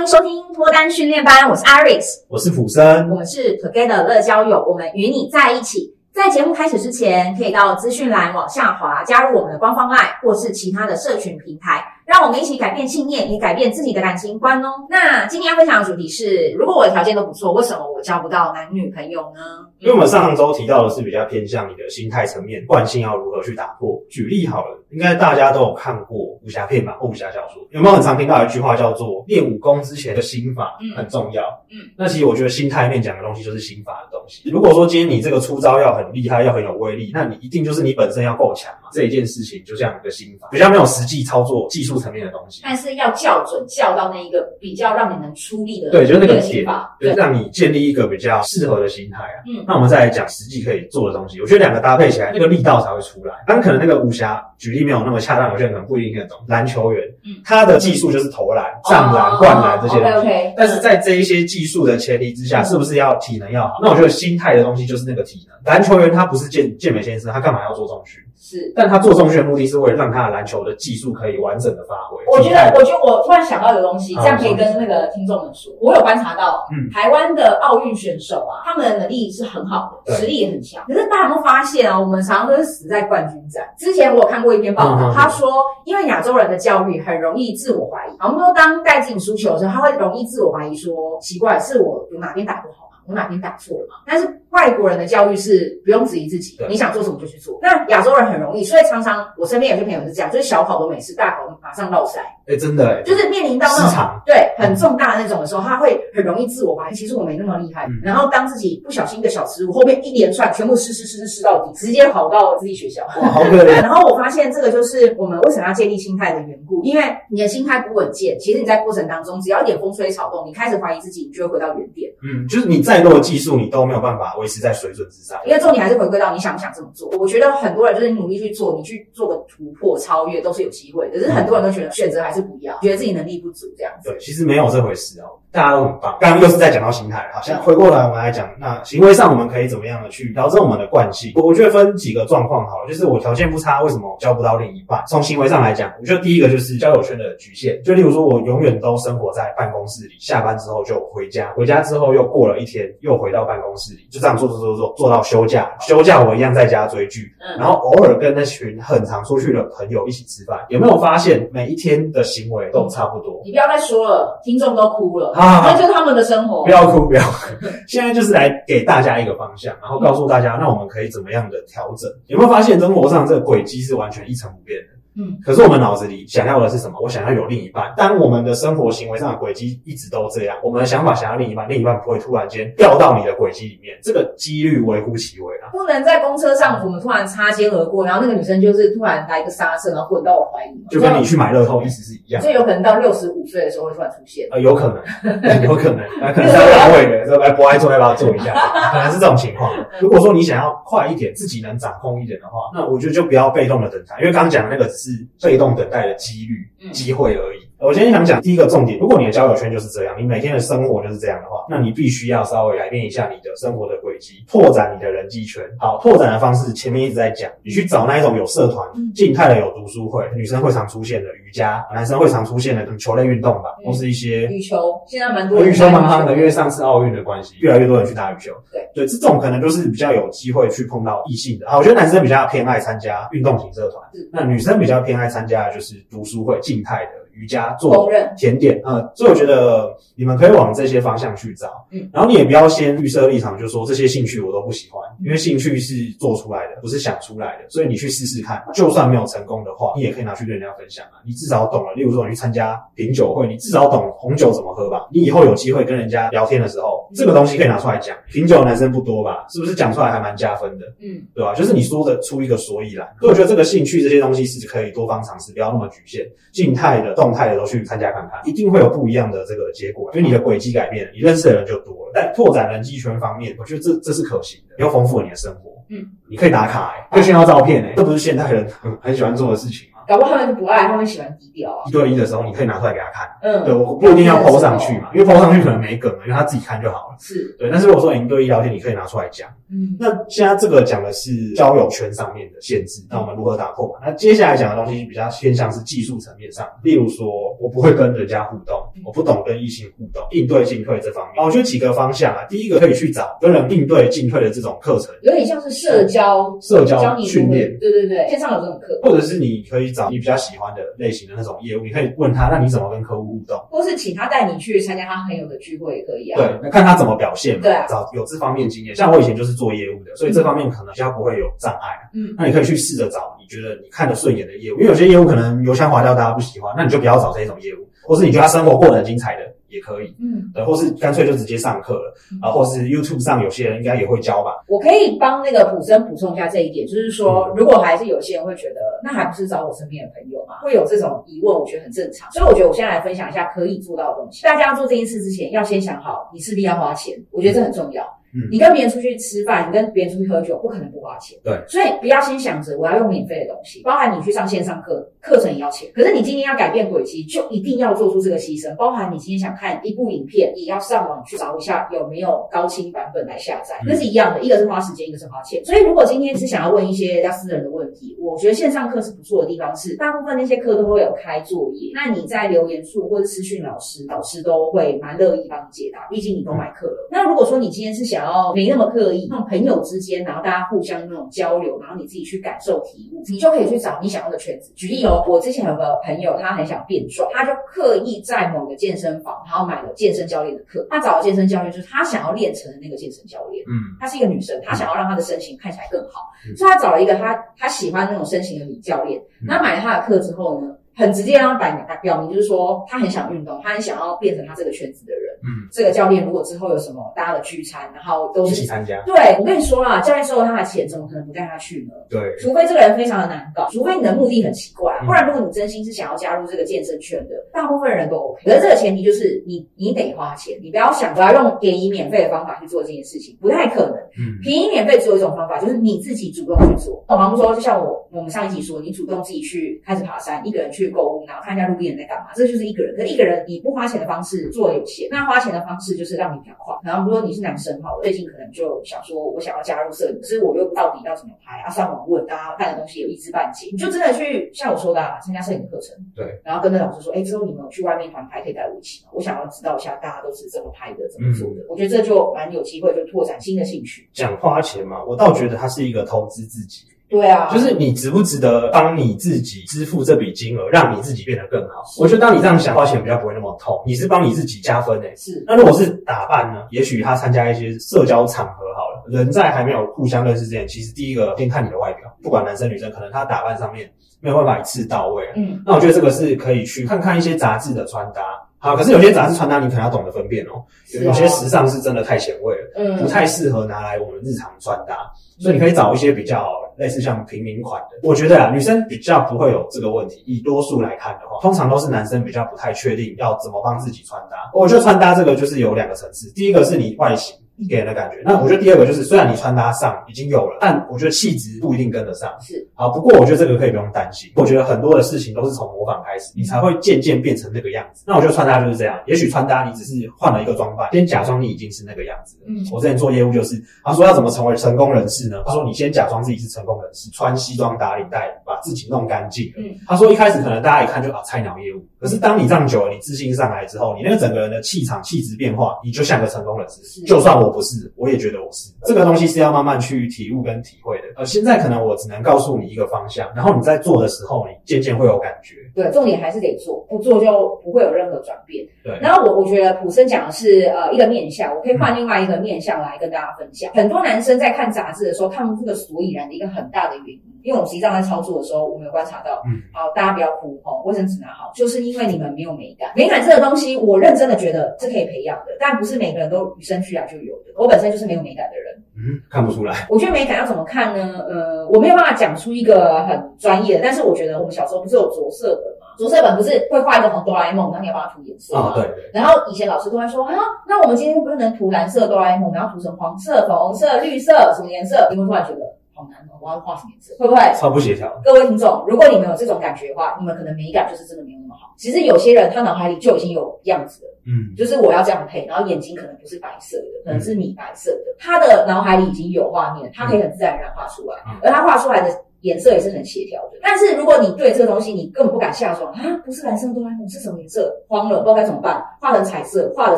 欢迎收听脱单训练班，我是 Iris，我是普森，我们是 Together 乐交友，我们与你在一起。在节目开始之前，可以到资讯栏往下滑，加入我们的官方 LINE 或是其他的社群平台，让我们一起改变信念，也改变自己的感情观哦。那今天要分享的主题是：如果我的条件都不错，为什么我交不到男女朋友呢？因为我们上周提到的是比较偏向你的心态层面，惯性要如何去打破。举例好了，应该大家都有看过武侠片吧，或武侠小说，有没有很常听到一句话叫做“练武功之前的心法很重要”？嗯，嗯，那其实我觉得心态面讲的东西就是心法的东西。如果说今天你这个出招要很厉害，要很有威力，那你一定就是你本身要够强嘛。这一件事情就像一个心法，比较没有实际操作技术层面的东西，但是要校准，校到那一个比较让你能出力的，对，就是那个心法，对，让你建立一个比较适合的心态啊。嗯，那我们再来讲实际可以做的东西，我觉得两个搭配起来，那个力道才会出来。但可能那个武侠举例没有那么恰当，有些人可能不一定听得懂。篮球员，嗯，他的技术就是投篮、上篮、灌篮这些东西。但是在这一些技术的前提之下，是不是要体能要好？那我觉得心态的东西就是那个体能。篮球员他不是健健美先生，他干嘛要做重训？是，但他做重训的目的是为了让他的篮球的技术可以完整的发挥。我觉得，我觉得我突然想到一个东西，这样可以跟那个听众们说，我有观察到，嗯，台湾的奥运选手啊，他们的能力是很好的，实力也很强。可是大家有没有发现啊？我们常常都是死在冠军战。之前我有看过一篇报道，他说，因为亚洲人的教育很容易自我怀疑，我们说当戴进输球的时候，他会容易自我怀疑，说奇怪，是我有哪边打不好吗？我哪边打错了吗？但是外国人的教育是不用质疑自己，你想做什么就去做。那亚洲人很容易，所以常常我身边有些朋友是这样，就是小考都没事，大考马上落塞。哎，真的，就是面临到那种对很重大的那种的时候，他会很容易自我怀疑，其实我没那么厉害。然后当自己不小心一个小失误，后面一连串全部失失失失失到底，直接跑到自己学校，哇，好可怜。然后我发现这个就是我们为什么要建立心态的缘故，因为你的心态不稳健，其实你在过程当中只要一点风吹草动，你开始怀疑自己，你就会回到原点。嗯，就是你再多的技术，你都没有办法维持在水准之上。因为重点还是回归到你想不想这么做。我觉得很多人就是努力去做，你去做个突破、超越都是有机会。可是很多人都觉得选择还是不要，觉得自己能力不足这样子。对，其实没有这回事哦，大家都很棒。刚刚又是在讲到心态，好，现在回过来我们来讲，那行为上我们可以怎么样的去调整我们的惯性？我我觉得分几个状况好了，就是我条件不差，为什么我交不到另一半？从行为上来讲，我觉得第一个就是交友圈的局限。就例如说，我永远都生活在办公室里，下班之后就回家，回家之后又过了一天，又回到办公室里，就这样做做做做做到休假。休假我一样在家追剧，然后偶尔跟那群很常出去的朋友一起吃饭。有没有发现每一天的行为都差不多？你不要再说了，听众都哭了啊！那就是他们的生活。不要哭，不要哭。现在就是来给大家一个方向，然后告诉大家，那我们可以怎么样的调整？有没有发现生活上这个轨迹是完全一成不变的？嗯，可是我们脑子里想要的是什么？我想要有另一半。但我们的生活行为上的轨迹一直都这样，我们的想法想要另一半，另一半不会突然间掉到你的轨迹里面，这个几率微乎其微啊。不能在公车上我们突然擦肩而过，然后那个女生就是突然来一个刹车，然后滚到我怀里，就跟你去买乐透意思是一样。所以有可能到六十五岁的时候会突然出现。呃，有可能，有可能，那可能是要安慰的，说来不爱做要不要做一下？可能是这种情况。如果说你想要快一点，自己能掌控一点的话，那我觉得就不要被动的等他，因为刚刚讲的那个只是被动等待的几率、机会而已。我今天想讲第一个重点，如果你的交友圈就是这样，你每天的生活就是这样的话，那你必须要稍微改变一下你的生活的轨迹，拓展你的人际圈。好，拓展的方式前面一直在讲，你去找那一种有社团、静态的有读书会，女生会常出现的瑜伽，男生会常出现的球类运动吧，或是一些羽球，现在蛮多羽球蛮夯的，因为上次奥运的关系，越来越多人去打羽球。对对，这种可能就是比较有机会去碰到异性的。好，我觉得男生比较偏爱参加运动型社团，那女生比较偏爱参加的就是读书会，静态的。瑜伽做甜点，呃，所以我觉得你们可以往这些方向去找，嗯，然后你也不要先预设立场，就说这些兴趣我都不喜欢，因为兴趣是做出来的，不是想出来的，所以你去试试看，就算没有成功的话，你也可以拿去跟人家分享啊，你至少懂了。例如说你去参加品酒会，你至少懂红酒怎么喝吧，你以后有机会跟人家聊天的时候，这个东西可以拿出来讲。品酒的男生不多吧，是不是讲出来还蛮加分的？嗯，对吧？就是你说的出一个所以然，所以我觉得这个兴趣这些东西是可以多方尝试，不要那么局限，静态的、动态的都去参加看看，一定会有不一样的这个结果，因为你的轨迹改变了，你认识的人就多了。在拓展人际圈方面，我觉得这这是可行的，又丰富了你的生活。嗯，你可以打卡、欸，可以炫耀照片、欸，这不是现代人很很喜欢做的事情吗？搞不好他们不爱，他们喜欢低调啊。一对一的时候，你可以拿出来给他看。嗯，对，我不一定要 po 上去嘛，因为 po 上去可能没梗了，因为他自己看就好了。是对，但是如果说一对一聊天，你可以拿出来讲。嗯，那现在这个讲的是交友圈上面的限制，那我们如何打破嘛？那接下来讲的东西比较偏向是技术层面上，例如说我不会跟人家互动，我不懂跟异性互动，应对进退这方面。我觉得几个方向啊，第一个可以去找跟人应对进退的这种课程，有点像是社交社交训练，对对对，线上有这种课，或者是你可以找你比较喜欢的类型的那种业务，你可以问他，那你怎么跟客户互动，或是请他带你去参加他朋友的聚会也可以啊。对，那看他怎么表现嘛。对啊，找有这方面经验，像我以前就是做业务的，所以这方面可能比较不会有障碍。嗯，那你可以去试着找你觉得你看得顺眼的业务，因为有些业务可能油腔滑调，大家不喜欢，那你就不要找这种业务，或是你觉得他生活过得很精彩的也可以。嗯，对，或是干脆就直接上课了啊，或是 YouTube 上有些人应该也会教吧。我可以帮那个普生补充一下这一点，就是说，如果还是有些人会觉得，那还不是找我身边的朋友嘛？会有这种疑问，我觉得很正常。所以我觉得我现在来分享一下可以做到的东西。大家要做这件事之前，要先想好你势必要花钱，我觉得这很重要。嗯，你跟别人出去吃饭，你跟别人出去喝酒，不可能不花钱。对，所以不要先想着我要用免费的东西，包含你去上线上课，课程也要钱。可是你今天要改变轨迹，就一定要做出这个牺牲。包含你今天想看一部影片，也要上网去找一下有没有高清版本来下载，那是一样的，一个是花时间，一个是花钱。所以如果今天是想要问一些比较私人的问题，我觉得线上课是不错的地方是，大部分那些课都会有开作业，那你在留言处或者私讯老师，老师都会蛮乐意帮你解答，毕竟你都买课了。那如果说你今天是想要没那么刻。意，那种朋友之间，然后大家互相那种交流，然后你自己去感受体悟，你就可以去找你想要的圈子。举例哦，我之前有个朋友，他很想变壮，他就刻意在某个健身房，然后买了健身教练的课。他找的健身教练就是他想要练成的那个健身教练。嗯，她是一个女生，她想要让她的身形看起来更好，嗯、所以她找了一个她她喜欢那种身形的女教练。那、嗯、买了她的课之后呢，很直接让他摆明表明，就是说他很想运动，他很想要变成他这个圈子的人。嗯，这个教练如果之后有什么大家的聚餐，然后都是一起参加。对，我跟你说啦，教练收了他的钱，怎么可能不带他去呢？对，除非这个人非常的难搞，除非你的目的很奇怪，不然如果你真心是想要加入这个健身圈的，大部分人都 OK。可是这个前提就是你你得花钱，你不要想我要用便宜免费的方法去做这件事情，不太可能。嗯，便宜免费只有一种方法，就是你自己主动去做。我们说，就像我我们上一集说，你主动自己去开始爬山，一个人去购物，然后看一下路边人在干嘛，这就是一个人。可是一个人以不花钱的方式做有限，那花钱的方式就是。让你比较快。然后，如果你是男生哈，我最近可能就想说，我想要加入摄影，可是我又到底要怎么拍啊？上网问，大家看的东西有一知半解，你就真的去像我说的啊，参加摄影课程。对。然后跟那老师说，哎，之后你们有去外面团拍，可以带我一起吗？我想要知道一下大家都是怎么拍的，怎么做的。嗯、我觉得这就蛮有机会，就拓展新的兴趣。讲花钱嘛，我倒觉得它是一个投资自己。对啊，就是你值不值得帮你自己支付这笔金额，让你自己变得更好？我觉得当你这样想，花钱比较不会那么痛。你是帮你自己加分诶、欸。是。那如果是打扮呢？也许他参加一些社交场合好了，人在还没有互相认识之前，其实第一个先看你的外表，不管男生女生，可能他打扮上面没有办法一次到位。嗯。那我觉得这个是可以去看看一些杂志的穿搭。好，可是有些杂志穿搭你可能要懂得分辨哦。有有些时尚是真的太前卫了，嗯，不太适合拿来我们日常穿搭。所以你可以找一些比较类似像平民款的，我觉得啊，女生比较不会有这个问题。以多数来看的话，通常都是男生比较不太确定要怎么帮自己穿搭。我觉得穿搭这个就是有两个层次，第一个是你外形。给人的感觉。那我觉得第二个就是，虽然你穿搭上已经有了，但我觉得气质不一定跟得上。是。好，不过我觉得这个可以不用担心。我觉得很多的事情都是从模仿开始，你才会渐渐变成那个样子。那我觉得穿搭就是这样。也许穿搭你只是换了一个装扮，先假装你已经是那个样子。嗯。我之前做业务就是，他说要怎么成为成功人士呢？他说你先假装自己是成功人士，穿西装打领带，把自己弄干净。嗯。他说一开始可能大家一看就啊菜鸟业务，可是当你这样久了，你自信上来之后，你那个整个人的气场气质变化，你就像个成功人士。就算我不是，我也觉得。我是这个东西是要慢慢去体悟跟体会的。呃，现在可能我只能告诉你一个方向，然后你在做的时候，你渐渐会有感觉。对，重点还是得做，不做就不会有任何转变。对。然后我我觉得普森讲的是呃一个面相，我可以换另外一个面相来跟大家分享。嗯、很多男生在看杂志的时候看不出个所以然的一个很大的原因，因为我们实际上在操作的时候，我没有观察到，嗯，好，大家不要哭哦，卫生纸拿好，就是因为你们没有美感。美感这个东西，我认真的觉得是可以培养的，但不是每个人都与生俱来就有的。我本身就是没有美感的人。嗯，看不出来。我觉得美感要怎么看呢？呃，我没有办法讲出一个很专业的，但是我觉得我们小时候不是有着色本吗？着色本不是会画一个什么哆啦 A 梦，然后你要帮他涂颜色啊？对对。然后以前老师都会说啊，那我们今天不是能涂蓝色哆啦 A 梦，然后涂成黄色、粉红色、绿色什么颜色？你会突然觉得。好难哦，我要画什么颜色？会不会超不协调？各位听众，如果你们有这种感觉的话，你们可能美感就是真的没有那么好。其实有些人他脑海里就已经有样子了，嗯，就是我要这样配，然后眼睛可能不是白色的，可能是米白色的，他的脑海里已经有画面，他可以很自然而然画出来，而他画出来的。颜色也是很协调的，但是如果你对这个东西你根本不敢下手啊，不是蓝色哆啦 A 梦是什么颜色？慌了，不知道该怎么办。画成彩色，画的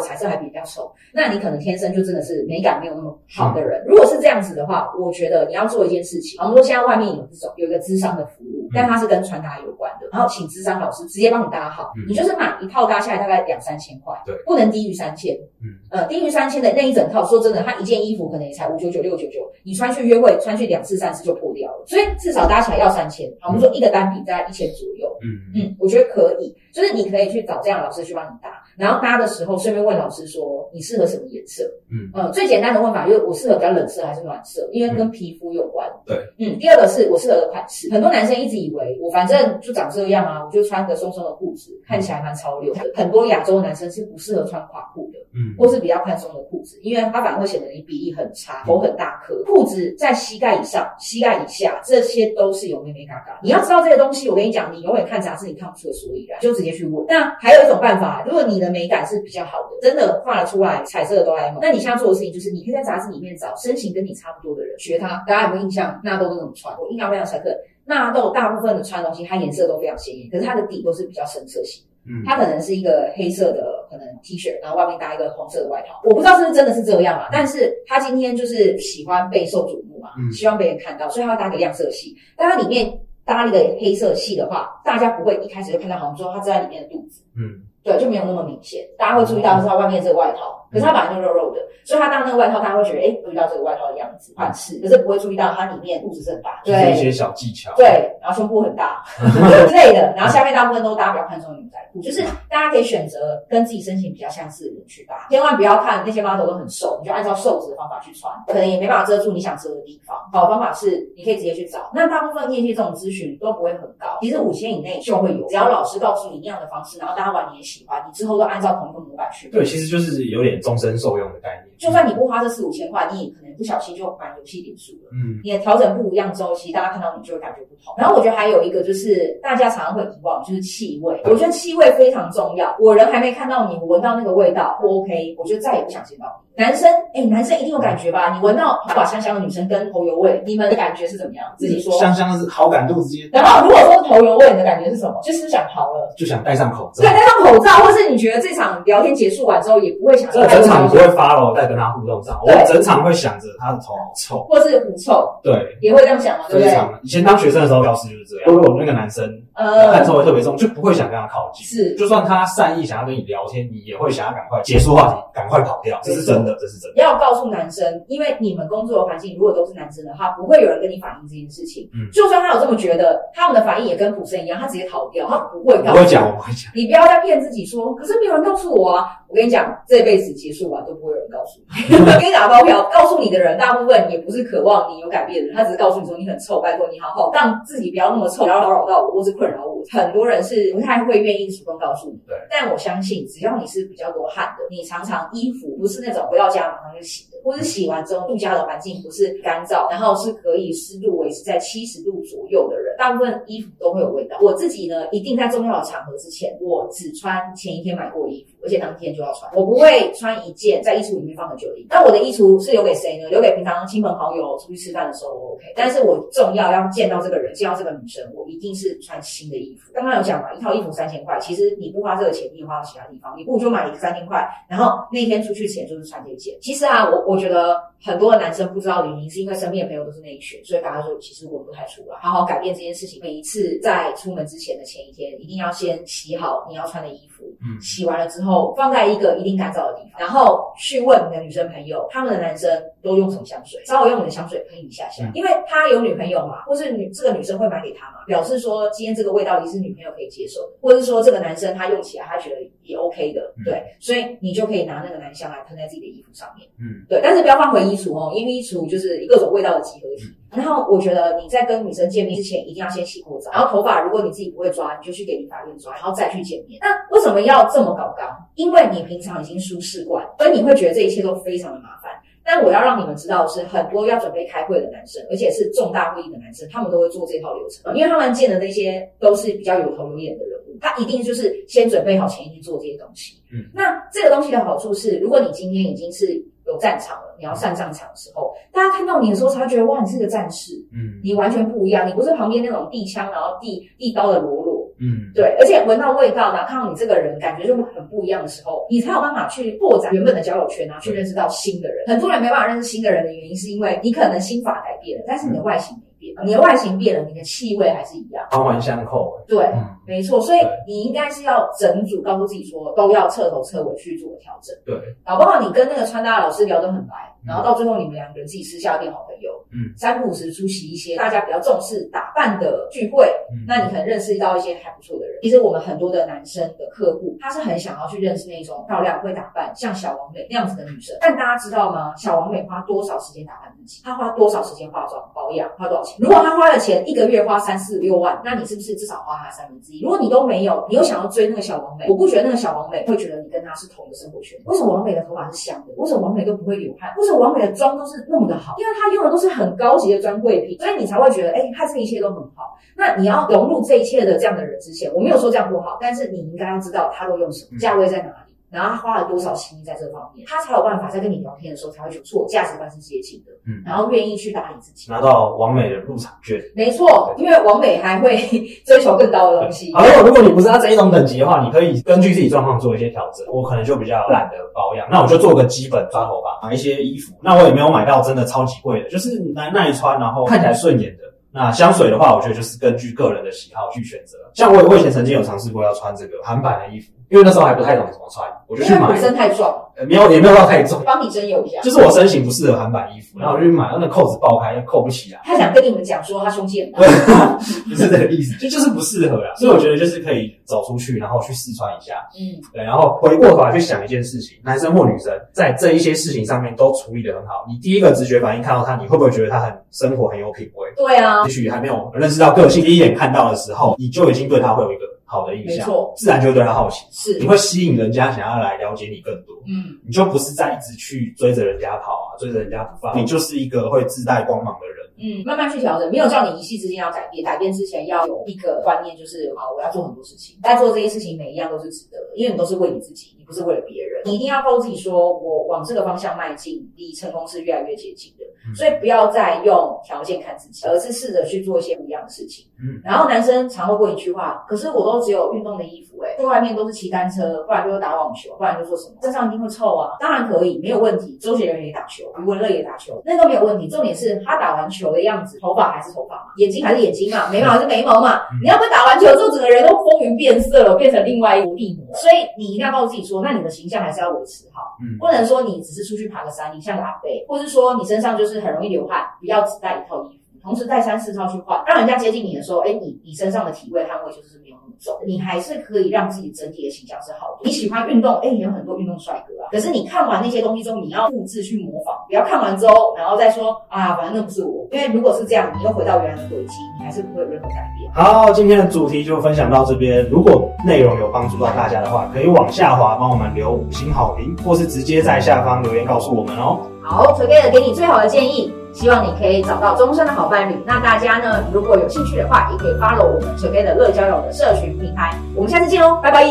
彩色还比较丑，那你可能天生就真的是美感没有那么好的人。嗯、如果是这样子的话，我觉得你要做一件事情。我们说现在外面有这种有一个智商的服务，但它是跟穿搭有关的，然后请智商老师直接帮你搭好，嗯、你就是买一套搭下来大概两三千块，对，不能低于三千。嗯，呃，低于三千的那一整套，说真的，它一件衣服可能也才五九九六九九，你穿去约会穿去两次三次就破掉了，所以至少搭起来要三千。好，我们说一个单品在一千左右，嗯。嗯，我觉得可以，就是你可以去找这样的老师去帮你搭，然后搭的时候顺便问老师说你适合什么颜色，嗯。呃，最简单的问法就是我适合比较冷色还是暖色，因为跟皮肤有关，对，嗯，第二个是我适合的款式，很多男生一直以为我反正就长这样啊，我就穿个松松的裤子，看起来蛮潮流的，很多亚洲男生是不适合穿垮裤的，嗯，或是比较宽松的裤子，因为它反而会显得你比例很差，头很大颗，裤子在膝盖以上、膝盖以下，这些都是有妹妹嘎嘎，你要知道这个东西，我跟你讲，你永远看杂志你看不出个所以然，就直接去问。那还有一种办法，如果你的美感是比较好的，真的画得出来彩色的哆啦 A 梦，那你现在做的事情就是，你可以在杂志里面找身形跟你差不多的人学他。大家有没有印象？纳豆都怎么穿？我印象非常深刻。纳豆大部分的穿东西，它颜色都非常鲜艳，可是它的底都是比较深色系。嗯，它可能是一个黑色的可能 T 恤，然后外面搭一个红色的外套。我不知道是不是真的是这样啊，但是他今天就是喜欢备受瞩目嘛，嗯，希望被人看到，所以他要搭个亮色系，但它里面。搭一个黑色系的话，大家不会一开始就看到，好像说他遮在里面的肚子，嗯，对，就没有那么明显。大家会注意到是他外面这个外套，可是他本来就肉肉的，所以他搭那个外套，大家会觉得，哎，注意到这个外套的样子款式，可是不会注意到它里面肚子是很大，对，一些小技巧，对，然后胸部很大 之类的，然后下面大部分都搭比较宽松的牛仔裤，就是大家可以选择跟自己身形比较相似的人去搭，千万不要看那些 model 都很瘦，你就按照瘦子的方法去穿，可能也没办法遮住你想遮的地方。好的方法是，你可以直接去找，那大部分业界这种咨询都不会很高，其实五千以内就会有，只要老师告诉你那样的方式，然后搭完你也喜欢，你之后都按照同一个模板去。对，其实就是有点终身受用的概念。就算你不花这四五千块，你也可能不小心就玩游戏点数了。嗯，你的调整不一样之后，其实大家看到你就会感觉不同。然后我觉得还有一个就是大家常常会遗忘，就是气味。我觉得气味非常重要。我人还没看到你，我闻到那个味道不 OK，我就再也不想见到你。男生，哎，男生一定有感觉吧？你闻到头发香香的女生跟头油味，你们的感觉是怎么样？自己说。香香是好感度直接。然后如果说头油味，你的感觉是什么？就是想逃了，就想戴上口罩。对，戴上口罩，或是你觉得这场聊天结束完之后，也不会想。这整场不会 follow 再跟他互动上，我整场会想着他的头好臭，或是狐臭。对，也会这样想嘛，对不对？以前当学生的时候，老师就是这样。如果那个男生呃汗臭味特别重，就不会想跟他靠近。是，就算他善意想要跟你聊天，你也会想要赶快结束话题，赶快跑掉。这是真的，这是真的。要告诉男生，因为你们工作的环境如果都是男生的话，不会有人跟你反映这件事情。嗯，就算他有这么觉得，他们的反应也跟普生一样，他直接逃掉，他不会告诉。不会讲，我不会讲。你不要再骗自己说，可是没有人告诉我啊！我跟你讲，这辈子结束完都不会有人告诉你。我给你打包票，告诉你的人大部分也不是渴望你有改变的人，他只是告诉你说你很臭，拜托你好好让自己不要那么臭，不要扰扰到我我是困扰我。很多人是不太会愿意主动告诉你，对。但我相信，只要你是比较多汗的，你常常衣服不是那种回到家马上就洗的。或是洗完之后，住家的环境不是干燥，然后是可以湿度维持在七十度左右的人，大部分衣服都会有味道。我自己呢，一定在重要的场合之前，我只穿前一天买过的衣服，而且当天就要穿。我不会穿一件在衣橱里面放很久的衣服。那我的衣橱是留给谁呢？留给平常亲朋好友出去吃饭的时候我 OK。但是我重要要见到这个人，见到这个女生，我一定是穿新的衣服。刚刚有讲嘛，一套衣服三千块，其实你不花这个钱，你也花到其他地方，你不如就买一个三千块，然后那天出去前就是穿这件。其实啊，我我觉得。很多的男生不知道的原因，是因为身边的朋友都是那一群，所以大家说其实闻不太出来。好好改变这件事情，每一次在出门之前的前一天，一定要先洗好你要穿的衣服。嗯，洗完了之后放在一个一定干燥的地方，然后去问你的女生朋友，他们的男生都用什么香水？稍微用你的香水喷一下下，因为他有女朋友嘛，或是女这个女生会买给他嘛，表示说今天这个味道也是女朋友可以接受的，或者是说这个男生他用起来他觉得也 OK 的，对，所以你就可以拿那个男香来喷在自己的衣服上面，嗯，对，但是不要放回衣橱哦，因为衣橱就是各种味道的集合体。然后我觉得你在跟女生见面之前，一定要先洗过澡。然后头发，如果你自己不会抓，你就去给理发院抓，然后再去见面。那为什么要这么搞刚？因为你平常已经舒适惯，所以你会觉得这一切都非常的麻烦。但我要让你们知道的是，很多要准备开会的男生，而且是重大会议的男生，他们都会做这套流程，因为他们见的那些都是比较有头有脸的人物，他一定就是先准备好钱去做这些东西。嗯，那这个东西的好处是，如果你今天已经是有战场了，你要上战场的时候，大家看到你的时候才觉得哇，你是个战士，嗯，你完全不一样，你不是旁边那种递枪然后递递刀的喽啰。嗯，对，而且闻到味道，然后看到你这个人，感觉就很不一样的时候，你才有办法去拓展原本的交友圈啊，去认识到新的人。很多人没办法认识新的人的原因，是因为你可能心法改变了，但是你的外形没变，你的外形变了，你的气味还是一样，环环相扣。对，嗯、没错，所以你应该是要整组告诉自己说，都要彻头彻尾去做调整。对，搞不好你跟那个穿搭老师聊得很白。然后到最后，你们两个人自己私下变好朋友，嗯，三不五时出席一些大家比较重视打扮的聚会，嗯，那你可能认识到一些还不错的人。其实我们很多的男生的客户，他是很想要去认识那种漂亮、会打扮、像小王美那样子的女生。但大家知道吗？小王美花多少时间打扮自己？她花多少时间化妆、保养？花多少钱？如果她花了钱，一个月花三四六万，那你是不是至少花她三分之一？如果你都没有，你又想要追那个小王美，我不觉得那个小王美会觉得你跟她是同一个生活圈。为什么王美的头发是香的？为什么王美都不会流汗？为什么王美的妆都是？那么的好，因为她用的都是很高级的专柜品，所以你才会觉得，哎、欸，她这一切都很好。那你要融入这一切的这样的人之前，我没有说这样不好，但是你应该要知道她都用什么，价位在哪里。然后他花了多少心力在这方面，他才有办法在跟你聊天的时候才会觉得错，价值观是接近的，嗯，然后愿意去打理自己，拿到王美的入场券。没错，因为王美还会 追求更高的东西。好，如果如果你不是他这一种等级的话，你可以根据自己状况做一些调整。我可能就比较懒得保养，那我就做个基本抓头发，买一些衣服。那我也没有买到真的超级贵的，就是耐耐穿，然后看起来顺眼的。那香水的话，我觉得就是根据个人的喜好去选择。像我，我以前曾经有尝试过要穿这个韩版的衣服。因为那时候还不太懂怎么穿，我就去买。女生太壮，呃，没有也没有到太重。帮你征友一下，就是我身形不适合韩版衣服，然后我就去买，那扣子爆开，又扣不起来。他想跟你们讲说他胸肌很大，不是这个意思，就就是不适合啊。所以我觉得就是可以走出去，然后去试穿一下，嗯，对，然后回过头来去想一件事情，男生或女生在这一些事情上面都处理得很好。你第一个直觉反应看到他，你会不会觉得他很生活很有品味？对啊，也许还没有认识到个性，第一眼看到的时候，你就已经对他会有一个。好的印象，自然就会对他好奇，是，你会吸引人家想要来了解你更多，嗯，你就不是在一直去追着人家跑啊，追着人家不放，你就是一个会自带光芒的人，嗯，慢慢去调整，没有叫你一夕之间要改变，改变之前要有一个观念，就是啊，我要做很多事情，但做这些事情每一样都是值得的，因为你都是为你自己，你不是为了别人，你一定要告诉自己说，我往这个方向迈进，离成功是越来越接近的。所以不要再用条件看自己，而是试着去做一些不一样的事情。嗯，然后男生常会问一句话：“可是我都只有运动的衣服，诶，在外面都是骑单车，不然就是打网球，不然就做什么，身上一定会臭啊。”当然可以，没有问题。周杰伦也打球，余文乐也打球，那都没有问题。重点是他打完球的样子，头发还是头发嘛，眼睛还是眼睛嘛，眉毛还是眉毛嘛。嗯、你要不打完球之后，整个人都风云变色了，变成另外一个地魔。所以你一定要告诉自己说：“那你的形象还是要维持好，嗯，不能说你只是出去爬个山，你像个阿伯，或是说你身上就是。”是很容易流汗，不要只带一套衣服，同时带三四套去换，让人家接近你的时候，哎，你你身上的体味汗味就是没有那么重，你还是可以让自己整体的形象是好的。你喜欢运动，哎，也有很多运动帅哥。可是你看完那些东西之后，你要复制去模仿，不要看完之后，然后再说啊，反正那不是我。因为如果是这样，你又回到原来的轨迹，你还是不会有任何改变。好，今天的主题就分享到这边。如果内容有帮助到大家的话，可以往下滑帮我们留五星好评，或是直接在下方留言告诉我们哦。好，Together 给你最好的建议，希望你可以找到终身的好伴侣。那大家呢，如果有兴趣的话，也可以 follow 我们 Together 乐交友的社群平台。我们下次见喽，拜拜。